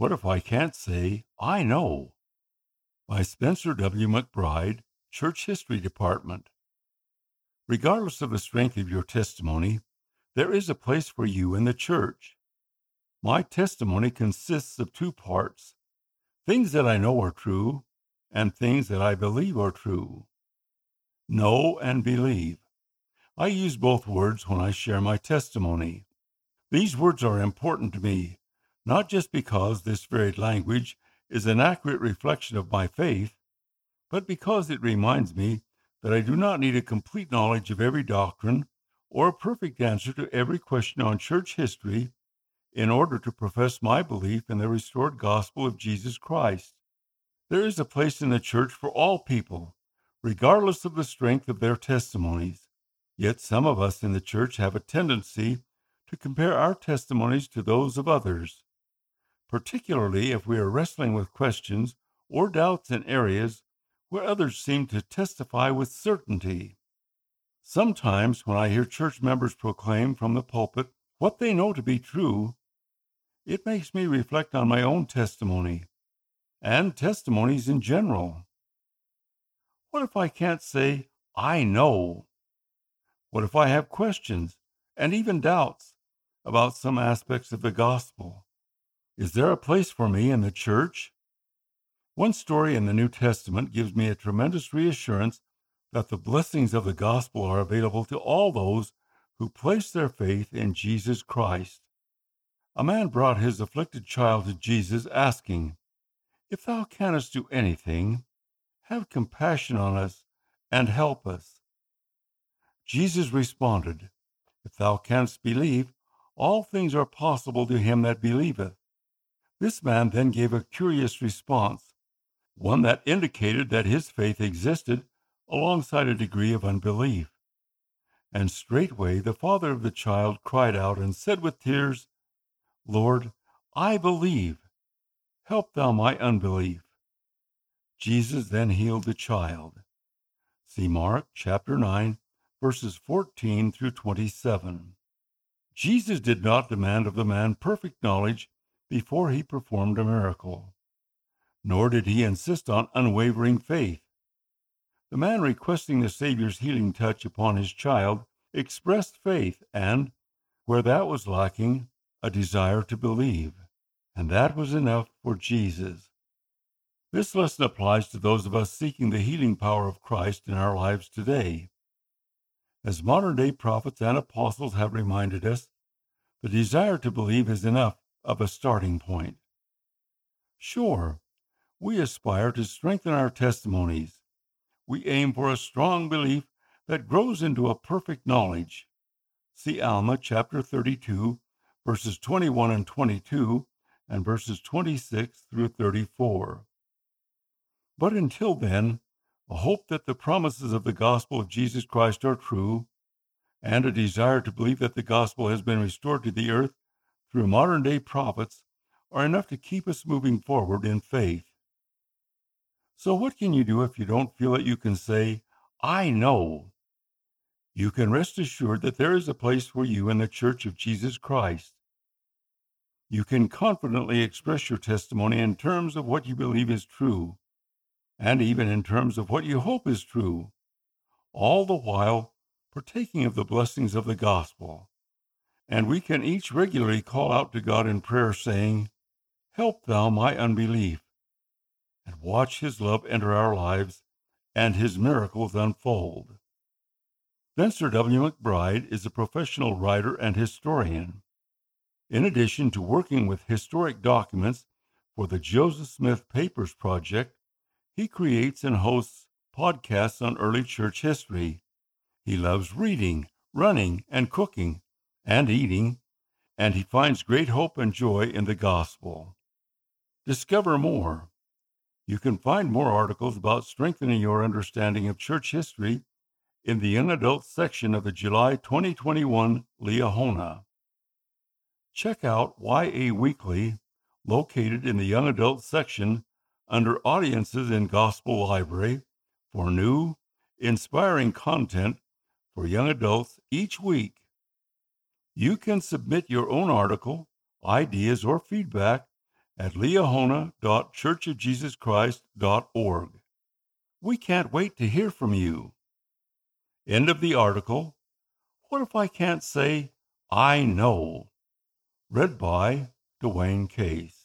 What if I can't say, I know? By Spencer W. McBride, Church History Department. Regardless of the strength of your testimony, there is a place for you in the church. My testimony consists of two parts things that I know are true and things that I believe are true. Know and believe. I use both words when I share my testimony. These words are important to me, not just because this varied language is an accurate reflection of my faith, but because it reminds me that I do not need a complete knowledge of every doctrine or a perfect answer to every question on church history in order to profess my belief in the restored gospel of Jesus Christ. There is a place in the church for all people, regardless of the strength of their testimonies. Yet some of us in the church have a tendency to compare our testimonies to those of others, particularly if we are wrestling with questions or doubts in areas where others seem to testify with certainty. Sometimes, when I hear church members proclaim from the pulpit what they know to be true, it makes me reflect on my own testimony and testimonies in general. What if I can't say, I know? What if I have questions and even doubts about some aspects of the gospel? Is there a place for me in the church? One story in the New Testament gives me a tremendous reassurance that the blessings of the gospel are available to all those who place their faith in Jesus Christ. A man brought his afflicted child to Jesus, asking, If thou canst do anything, have compassion on us and help us. Jesus responded, If thou canst believe, all things are possible to him that believeth. This man then gave a curious response, one that indicated that his faith existed alongside a degree of unbelief. And straightway the father of the child cried out and said with tears, Lord, I believe. Help thou my unbelief. Jesus then healed the child. See Mark chapter 9, verses 14 through 27. Jesus did not demand of the man perfect knowledge before he performed a miracle, nor did he insist on unwavering faith. The man requesting the Savior's healing touch upon his child expressed faith and, where that was lacking, a desire to believe. And that was enough for Jesus. This lesson applies to those of us seeking the healing power of Christ in our lives today. As modern day prophets and apostles have reminded us, the desire to believe is enough of a starting point. Sure, we aspire to strengthen our testimonies, we aim for a strong belief that grows into a perfect knowledge. See Alma chapter 32, verses 21 and 22, and verses 26 through 34. But until then, a hope that the promises of the gospel of Jesus Christ are true, and a desire to believe that the gospel has been restored to the earth through modern day prophets are enough to keep us moving forward in faith. So, what can you do if you don't feel that you can say, I know? You can rest assured that there is a place for you in the Church of Jesus Christ. You can confidently express your testimony in terms of what you believe is true, and even in terms of what you hope is true, all the while partaking of the blessings of the gospel. And we can each regularly call out to God in prayer, saying, Help thou my unbelief and watch His love enter our lives and His miracles unfold. Spencer W. McBride is a professional writer and historian. In addition to working with historic documents for the Joseph Smith Papers Project, he creates and hosts podcasts on early church history. He loves reading, running, and cooking, and eating, and he finds great hope and joy in the gospel. Discover more you can find more articles about strengthening your understanding of church history in the Young Adults section of the July 2021 Liahona. Check out YA Weekly, located in the Young Adults section under Audiences in Gospel Library, for new, inspiring content for young adults each week. You can submit your own article, ideas, or feedback at liahona.churchofjesuschrist.org. We can't wait to hear from you. End of the article. What if I can't say, I know? Read by Dwayne Case.